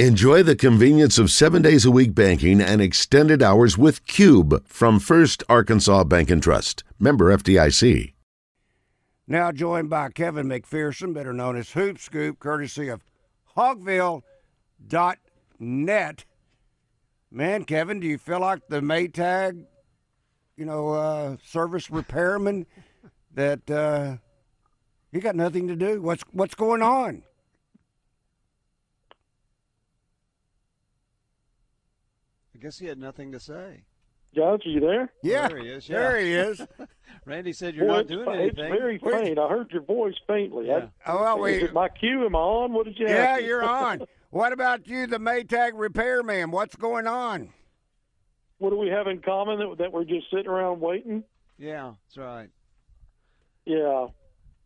Enjoy the convenience of seven days a week banking and extended hours with Cube from First Arkansas Bank and Trust. Member FDIC. Now joined by Kevin McPherson, better known as Hoop Scoop, courtesy of Hogville.net. Man, Kevin, do you feel like the Maytag, you know, uh, service repairman that uh, you got nothing to do? What's what's going on? Guess he had nothing to say. Josh, are you there? Yeah, there he is. Yeah. There he is. Randy said you're Boy, not doing fa- anything. It's very faint. I heard your voice faintly. Yeah. Oh, well, I, we, is it my cue? Am I on? What did you yeah, ask you're on. What about you, the Maytag repairman? What's going on? what do we have in common that, that we're just sitting around waiting? Yeah, that's right. Yeah,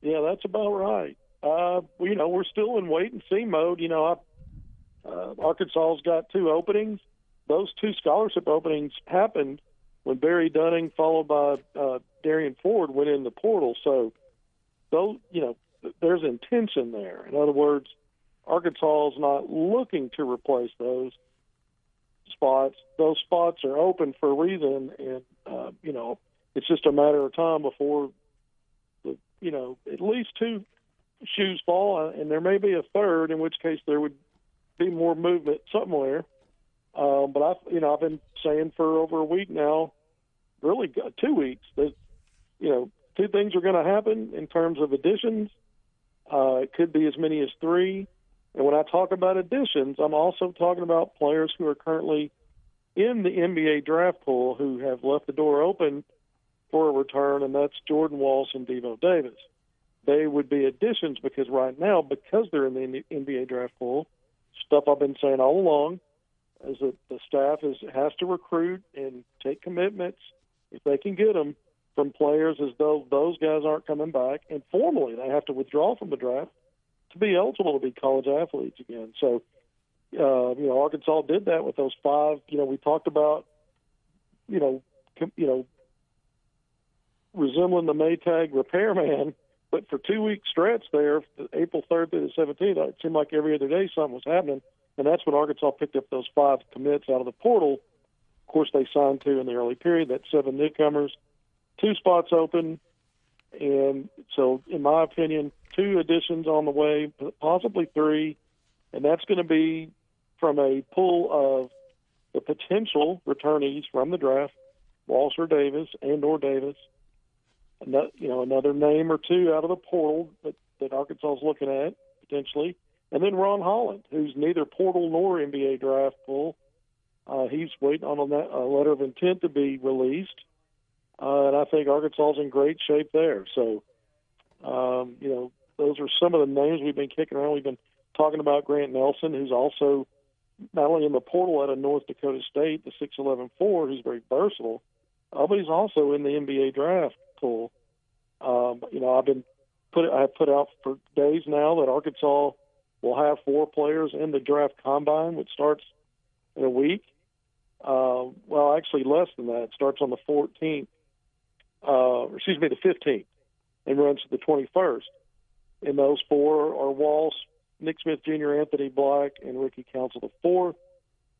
yeah, that's about right. Uh, well, you know, we're still in wait and see mode. You know, I, uh, Arkansas's got two openings. Those two scholarship openings happened when Barry Dunning, followed by uh, Derian Ford, went in the portal. So, those, you know, there's intention there. In other words, Arkansas is not looking to replace those spots. Those spots are open for a reason, and uh, you know, it's just a matter of time before the, you know, at least two shoes fall, and there may be a third, in which case there would be more movement somewhere. Um, but I, you know, I've been saying for over a week now, really two weeks, that you know, two things are going to happen in terms of additions. Uh, it could be as many as three. And when I talk about additions, I'm also talking about players who are currently in the NBA draft pool who have left the door open for a return, and that's Jordan Walsh and Devo Davis. They would be additions because right now, because they're in the NBA draft pool, stuff I've been saying all along is that the staff is has to recruit and take commitments if they can get them from players as though those guys aren't coming back, and formally they have to withdraw from the draft to be eligible to be college athletes again. So, uh, you know, Arkansas did that with those five. You know, we talked about, you know, com- you know, resembling the Maytag repairman, but for two week stretch there, April third through the seventeenth, it seemed like every other day something was happening, and that's when Arkansas picked up those five commits out of the portal. Of course, they signed two in the early period. That's seven newcomers, two spots open, and so, in my opinion, two additions on the way, possibly three, and that's going to be from a pool of the potential returnees from the draft, Walsh or Davis and or Davis. Ano- You know, another name or two out of the portal that, that Arkansas is looking at potentially, and then Ron Holland, who's neither portal nor NBA draft pool. Uh, he's waiting on a, letter of intent to be released. Uh, and I think Arkansas is in great shape there. So, um, you know, those are some of the names we've been kicking around. We've been talking about Grant Nelson, who's also not only in the portal out of North Dakota State, the 6'11 4, who's very versatile, uh, but he's also in the NBA draft pool. Um, you know, I've been put I have put out for days now that Arkansas will have four players in the draft combine, which starts in a week. Uh, well, actually, less than that. It starts on the 14th uh, excuse me, the 15th, and runs to the 21st. And those four are Walsh, Nick Smith Jr., Anthony Black, and Ricky Council the fourth.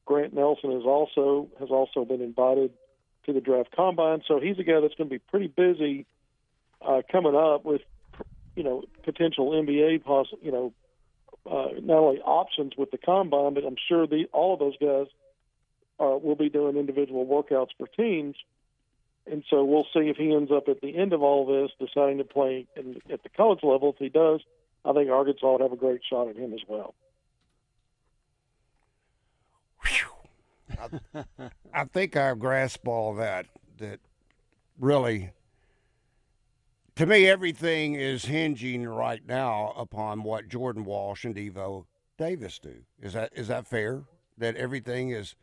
Grant Nelson is also has also been invited to the draft combine, so he's a guy that's going to be pretty busy uh, coming up with, you know, potential NBA poss- you know, uh, not only options with the combine, but I'm sure the all of those guys uh, will be doing individual workouts for teams and so we'll see if he ends up at the end of all this deciding to play in, at the college level. If he does, I think Arkansas would have a great shot at him as well. I think I grasp all that. That really, to me, everything is hinging right now upon what Jordan Walsh and Devo Davis do. Is that is that fair? That everything is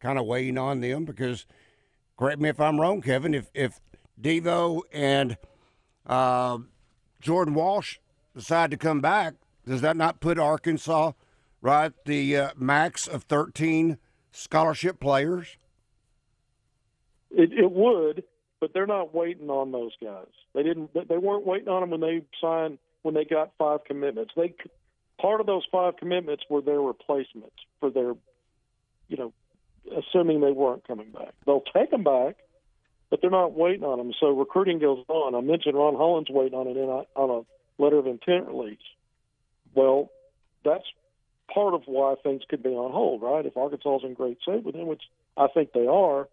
kind of weighing on them because, correct me if I'm wrong, Kevin. If if Devo and uh, Jordan Walsh decide to come back, does that not put Arkansas right the uh, max of 13 scholarship players? It, it would, but they're not waiting on those guys. They didn't. They weren't waiting on them when they signed when they got five commitments. They part of those five commitments were their replacements for their, you know, assuming they weren't coming back. They'll take them back, but they're not waiting on them. So recruiting goes on. I mentioned Ron Holland's waiting on it in a, on a letter of intent release. Well, that's part of why things could be on hold, right? If Arkansas's in great shape with him, which I think they are,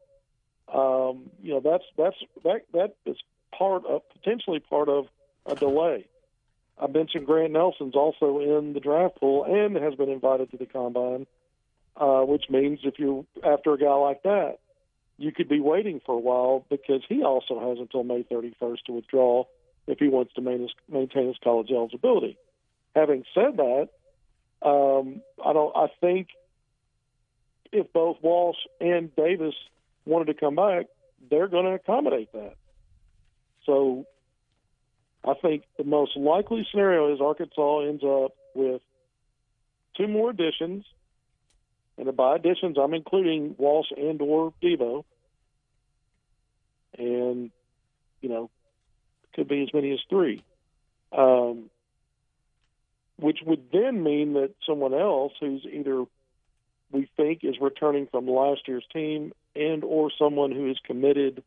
um, you know, that's that's that that is part of potentially part of a delay. I mentioned Grant Nelson's also in the draft pool and has been invited to the combine, uh, which means if you're after a guy like that, you could be waiting for a while because he also has until May 31st to withdraw if he wants to maintain his college eligibility. Having said that, um, I don't. I think if both Walsh and Davis wanted to come back, they're going to accommodate that. So I think the most likely scenario is Arkansas ends up with two more additions, and by additions I'm including Walsh and or Devo, and you know could be as many as three, um, which would then mean that someone else who's either we think is returning from last year's team and or someone who is committed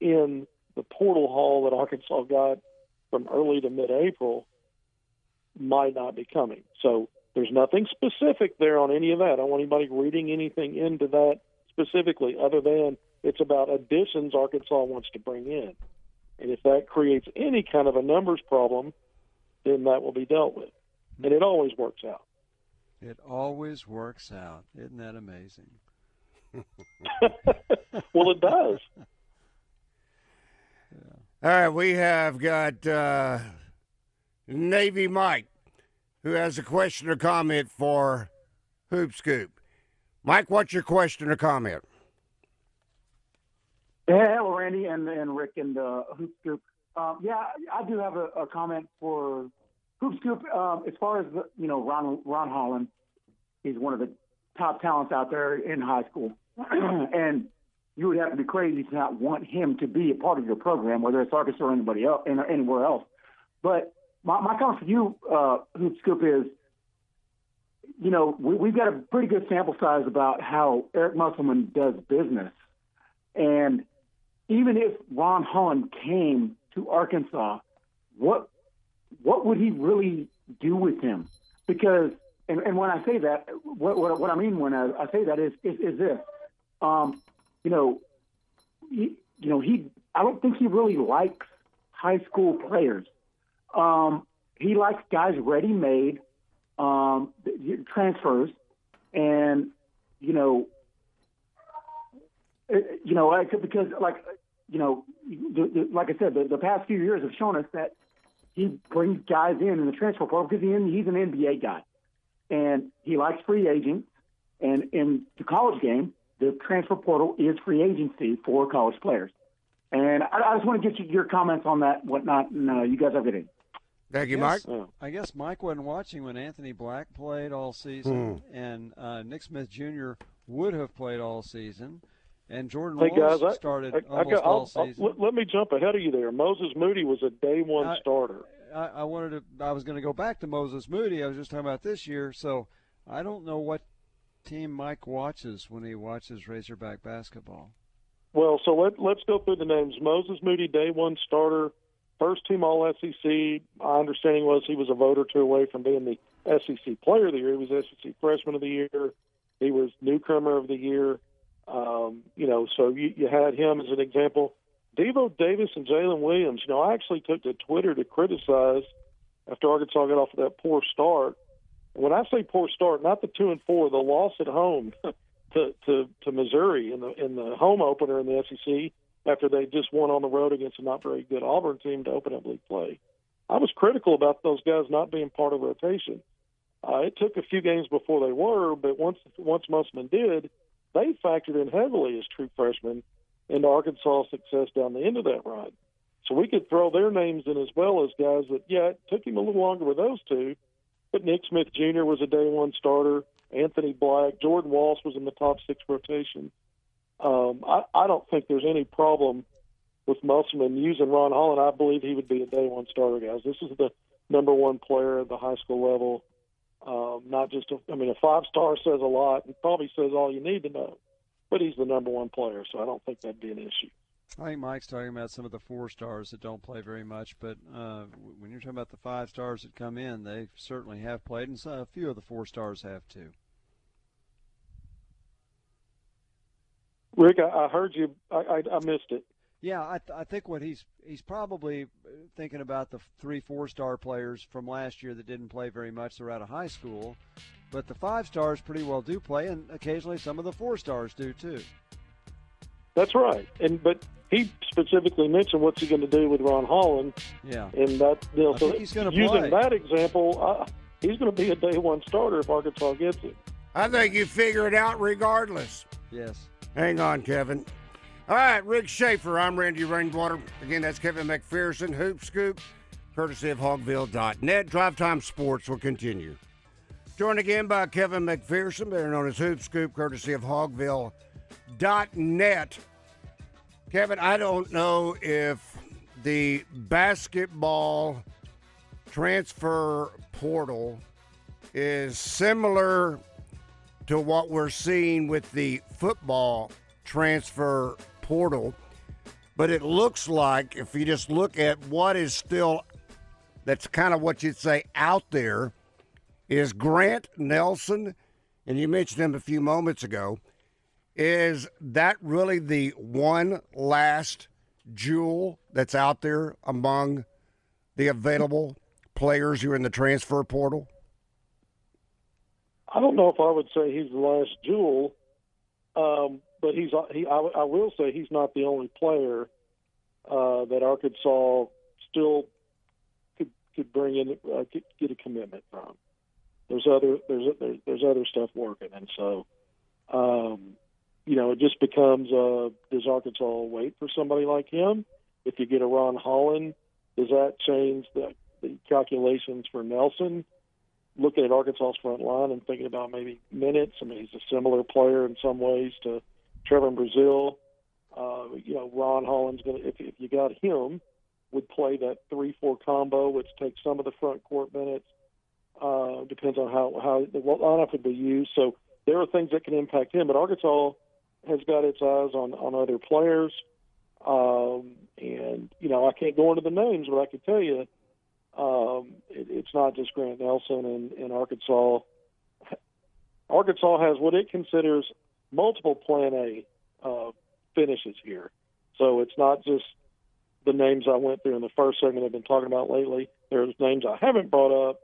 in the portal haul that Arkansas got from early to mid-April might not be coming. So there's nothing specific there on any of that. I don't want anybody reading anything into that specifically other than it's about additions Arkansas wants to bring in. And if that creates any kind of a numbers problem, then that will be dealt with. And it always works out. It always works out. Isn't that amazing? well, it does. All right, we have got uh, Navy Mike, who has a question or comment for Hoop Scoop. Mike, what's your question or comment? Yeah, hello, Randy and, and Rick and uh, Hoop Scoop. Um, yeah, I do have a, a comment for Hoop Scoop. Um, as far as the, you know, Ron Ron Holland, he's one of the top talents out there in high school, and you would have to be crazy to not want him to be a part of your program, whether it's Arkansas or anybody else, anywhere else. But my, my comment for you, uh, Hoop Scoop, is, you know, we, we've got a pretty good sample size about how Eric Musselman does business. And even if Ron Holland came to Arkansas, what what would he really do with him? Because, and, and when I say that, what, what, what I mean when I, I say that is, is, is this. Um, you know, he, you know, he, I don't think he really likes high school players. Um, he likes guys ready made, um, transfers, and, you know, uh, you know, because like, you know, like I said, the, the past few years have shown us that he brings guys in in the transfer portal because he, he's an NBA guy, and he likes free agents. And in the college game, the transfer portal is free agency for college players. And I, I just want to get your comments on that, whatnot, and uh, you guys have it in. Thank you, Mike. I guess Mike wasn't watching when Anthony Black played all season, hmm. and uh, Nick Smith Jr. would have played all season, and Jordan hey Walsh guys, started I, I, almost I, all season. Let, let me jump ahead of you there. Moses Moody was a day one starter. I, I wanted to. I was going to go back to Moses Moody. I was just talking about this year, so I don't know what team Mike watches when he watches Razorback basketball? Well, so let, let's go through the names. Moses Moody, day one starter, first team All SEC. My understanding was he was a vote or two away from being the SEC Player of the Year. He was SEC Freshman of the Year. He was Newcomer of the Year. Um, you know, so you, you had him as an example. Devo Davis and Jaylin Williams. You know, I actually took to Twitter to criticize after Arkansas got off of that poor start when I say poor start, not the two and four, the loss at home to to to Missouri in the in the home opener in the SEC after they just won on the road against a not very good Auburn team to open up league play. I was critical about those guys not being part of rotation. Uh, it took a few games before they were, but once once Musselman did, they factored in heavily as true freshmen into Arkansas' success down the end of that run. So we could throw their names in as well as guys that, yeah, it took him a little longer with those two, but Nick Smith Jr. was a day one starter. Anthony Black, Jordan Walsh was in the top six rotation. Um, I, I don't think there's any problem with Musselman using Ron Holland. I believe he would be a day one starter, guys. This is the number one player at the high school level. Um, not just, a, I mean, a five star says a lot and probably says all you need to know, but he's the number one player, so I don't think that'd be an issue. I think Mike's talking about some of the four stars that don't play very much, but uh, when you're talking about the five stars that come in, they certainly have played, and so a few of the four stars have too. Rick, I, I heard you. I, I, I missed it. Yeah, I, th- I think what he's he's probably thinking about the three four star players from last year that didn't play very much. They're out of high school, but the five stars pretty well do play, and occasionally some of the four stars do too. That's right, and but he specifically mentioned what's he going to do with Ron Holland. Yeah, and that you know, so he's going to using play. that example, uh, he's going to be a day one starter if Arkansas gets it. I think you figure it out regardless. yes. Hang on, Kevin. All right, Rick Schaeffer. I'm Randy Rainwater. Again, that's Kevin McPherson, Hoop Scoop, courtesy of Hogville.net. Drive Time Sports will continue. Joined again by Kevin McPherson, better known as Hoop Scoop, courtesy of Hogville.net. Kevin, I don't know if the basketball transfer portal is similar to what we're seeing with the football transfer portal. But it looks like if you just look at what is still, that's kind of what you'd say out there, is Grant Nelson, and you mentioned him a few moments ago. Is that really the one last jewel that's out there among the available players who are in the transfer portal? I don't know if I would say he's the last jewel, um, but he's he. I, I will say he's not the only player uh, that Arkansas still could could bring in uh, get, get a commitment from. There's other there's there's, there's other stuff working, and so um, you know it just becomes uh, does Arkansas wait for somebody like him? If you get a Ron Holland, does that change the, the calculations for Nelson? looking at Arkansas's front line and thinking about maybe minutes. I mean, he's a similar player in some ways to Trevon Brazile. Uh, you know, Ron Holland's going to, if, if you got him, would play that 3 4 combo, which takes some of the front court minutes. Uh, depends on how, how the lineup would be used. So there are things that can impact him. But Arkansas has got its eyes on, on other players. Um, and, you know, I can't go into the names, but I can tell you um, it, it's not just Grant Nelson and, and Arkansas. Arkansas has what it considers multiple Plan A uh, finishes here, so it's not just the names I went through in the first segment I've been talking about lately. There's names I haven't brought up,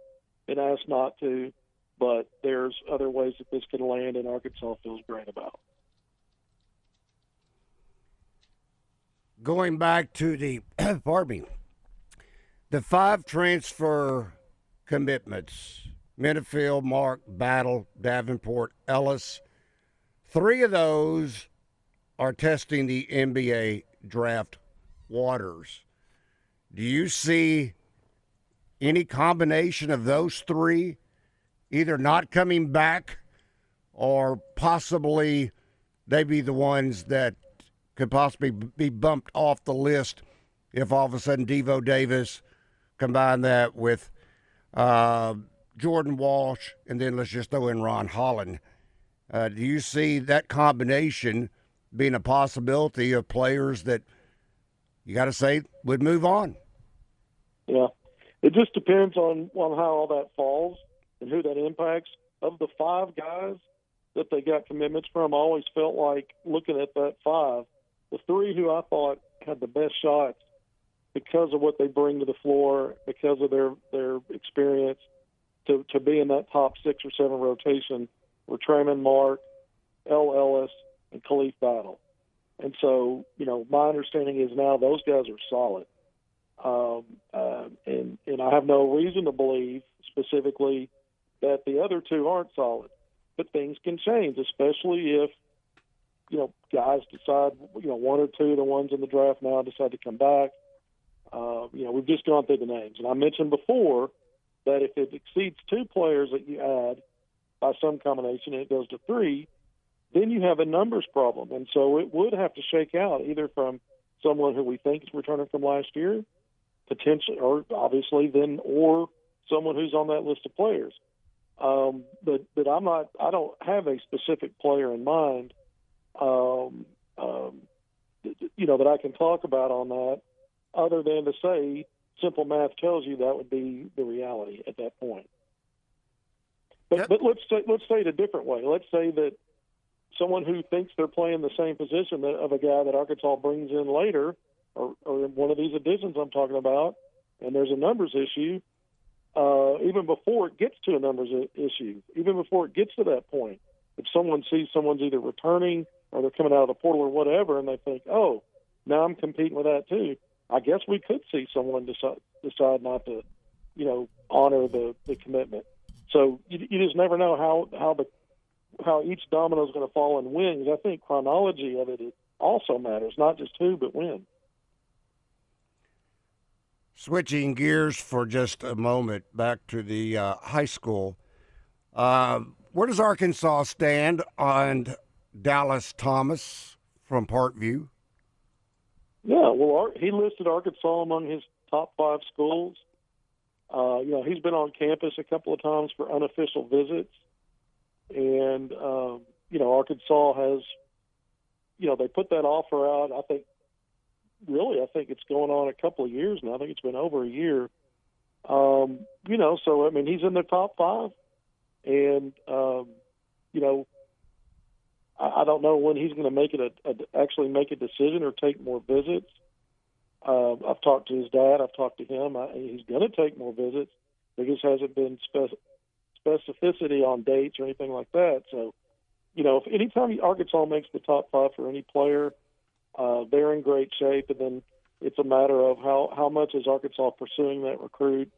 been asked not to, but there's other ways that this can land, and Arkansas feels great about. Going back to the, pardon me, the five transfer commitments Menifield, Mark, Battle, Davenport, Ellis. Three of those are testing the NBA draft waters. Do you see any combination of those three either not coming back or possibly they be the ones that could possibly be bumped off the list if all of a sudden Devo Davis combine that with uh, Jordan Walsh, and then let's just throw in Ron Holland. Uh, do you see that combination being a possibility of players that you got to say would move on? Yeah, it just depends on on how all that falls and who that impacts. Of the five guys that they got commitments from, I always felt like looking at that five, the three who I thought had the best shots because of what they bring to the floor, because of their their experience, to to be in that top six or seven rotation were Tramon Mark, El Ellis, and Khalif Battle. And so, you know, my understanding is now those guys are solid. Um, uh, and and I have no reason to believe specifically that the other two aren't solid. But things can change, especially if you know guys decide, you know, one or two of the ones in the draft now decide to come back. Uh, you know, we've just gone through the names, and I mentioned before that if it exceeds two players that you add by some combination and it goes to three, then you have a numbers problem. And so it would have to shake out either from someone who we think is returning from last year potentially, or obviously then, or someone who's on that list of players. Um, but but I'm not. I don't have a specific player in mind. Um, um, you know that I can talk about on that, other than to say simple math tells you that would be the reality at that point. But Yep. but let's say let's say it a different way. Let's say that someone who thinks they're playing the same position that, of a guy that Arkansas brings in later, or, or one of these additions I'm talking about, and there's a numbers issue. Uh, even before it gets to a numbers issue, even before it gets to that point, if someone sees someone's either returning or they're coming out of the portal or whatever, and they think, "Oh, now I'm competing with that too," I guess we could see someone decide decide not to, you know, honor the the commitment. So you, you just never know how how the how each domino is going to fall when. 'cause I think chronology of it also matters, not just who but when. Switching gears for just a moment back to the uh, high school. Uh, where does Arkansas stand on Dallas Thomas from Parkview? Yeah, well, he listed Arkansas among his top five schools. Uh, you know, he's been on campus a couple of times for unofficial visits, and um, you know, Arkansas has, you know, they put that offer out. I think, really, I think it's going on a couple of years now. I think it's been over a year. Um, you know, so I mean, he's in the top five, and um, you know, I, I don't know when he's going to make it a, a actually make a decision or take more visits. Uh, I've talked to his dad. I've talked to him. I, he's going to take more visits. There just hasn't been spec- specificity on dates or anything like that. So, you know, if anytime Arkansas makes the top five for any player, uh, they're in great shape. And then it's a matter of how how much is Arkansas pursuing that recruit.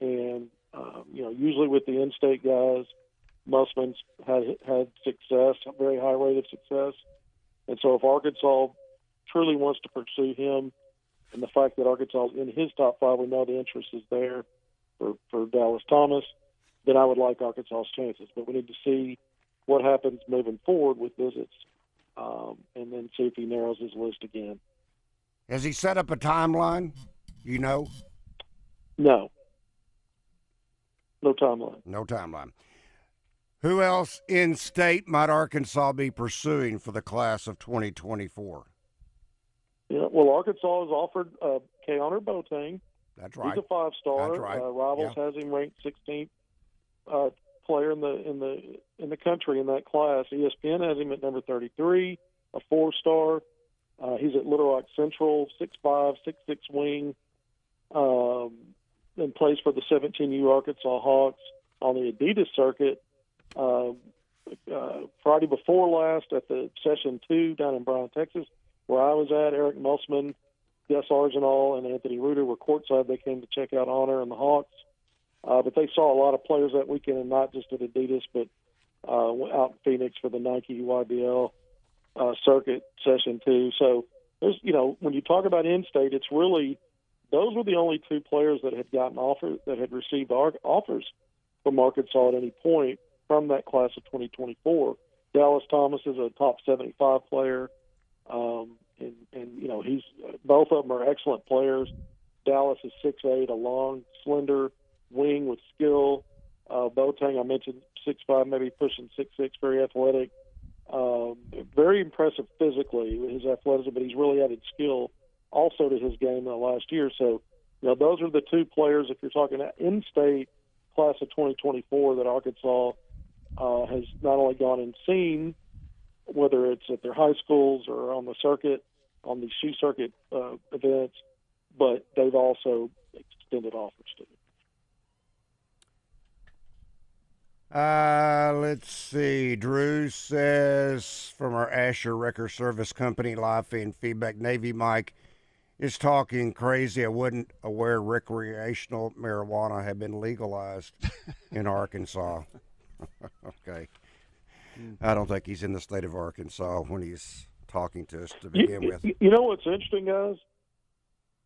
And um, you know, usually with the in-state guys, Musselman's had had success, a very high rate of success. And so, if Arkansas truly wants to pursue him, and the fact that Arkansas is in his top five, we know the interest is there for, for Dallas Thomas, then I would like Arkansas's chances. But we need to see what happens moving forward with visits, um, and then see if he narrows his list again. Has he set up a timeline? You know, No, no timeline. no timeline. Who else in state might Arkansas be pursuing for the class of 2024? Yeah, well, Arkansas has offered uh, Keanu Boateng. That's right. He's a five star. That's right. Uh, Rivals has him ranked 16th uh, player in the in the in the country in that class. ESPN has him at number 33, a four star. Uh, he's at Little Rock Central, six five, six six wing, um, and plays for the 17U Arkansas Hawks on the Adidas circuit. Uh, uh, Friday before last at the session two down in Bryan, Texas, where I was at, Eric Musselman Gus Argenal and Anthony Ruta were courtside. They came to check out Annor and the Hawks. Uh, but they saw a lot of players that weekend, and not just at Adidas, but uh, out in Phoenix for the Nike YBL uh, circuit session too. So there's, you know, when you talk about in-state, it's really those were the only two players that had gotten offers that had received offers from Arkansas at any point from that class of 2024. Dallas Thomas is a top 75 player. Um, and, and you know he's both of them are excellent players. Dallas is six eight, a long, slender wing with skill. Uh, Boateng, I mentioned six five, maybe pushing six six, very athletic, um, very impressive physically his athleticism, but he's really added skill also to his game in the last year. So, you know, those are the two players. If you're talking in-state class of 2024, that Arkansas uh, has not only gone and seen whether it's at their high schools or on the circuit, on the shoe circuit uh, events, but they've also extended offers to. Uh, let's see. Drew says from our Asher Record Service Company live feed feedback, Navy Mike is talking crazy. I wasn't aware recreational marijuana had been legalized in Arkansas. okay. I don't think he's in the state of Arkansas when he's talking to us to begin you, with. You, you know what's interesting, guys?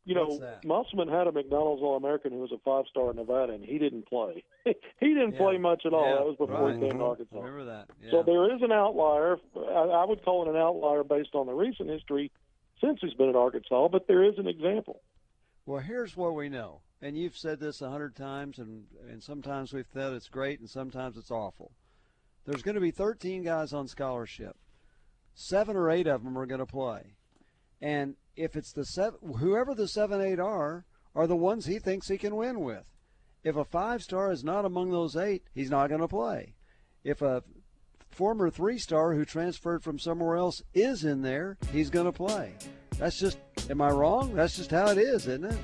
You know, that? Musselman had a McDonald's All American who was a five star in Nevada, and he didn't play. he didn't Yeah. play much at all. Yeah, that was before right. he came to Mhm. Arkansas. Remember that? Yeah. So there is an outlier. I, I would call it an outlier based on the recent history since he's been at Arkansas, but there is an example. Well, here's what we know, and you've said this a hundred times, and and sometimes we've said it's great, and sometimes it's awful. There's going to be 13 guys on scholarship. Seven or eight of them are going to play, and if it's the seven, whoever the seven, eight are, are the ones he thinks he can win with. If a five star is not among those eight, he's not going to play. If a former three star who transferred from somewhere else is in there, he's going to play. That's just, am I wrong? That's just how it is, isn't it?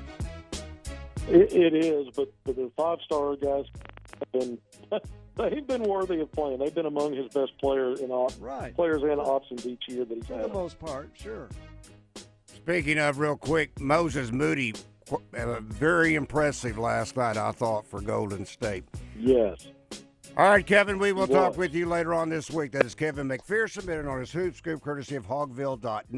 It, it is, but, but the five star guys have been they've been worthy of playing. They've been among his best players in op- Right. players and options each year that he's For the most part, sure. Speaking of, real quick, Moses Moody, qu- uh, very impressive last night, I thought, for Golden State. Yes. All right, Kevin, we will He talk with you later on this week. That is Kevin McPherson, submitted on his Hoop Scoop, courtesy of Hogville.net.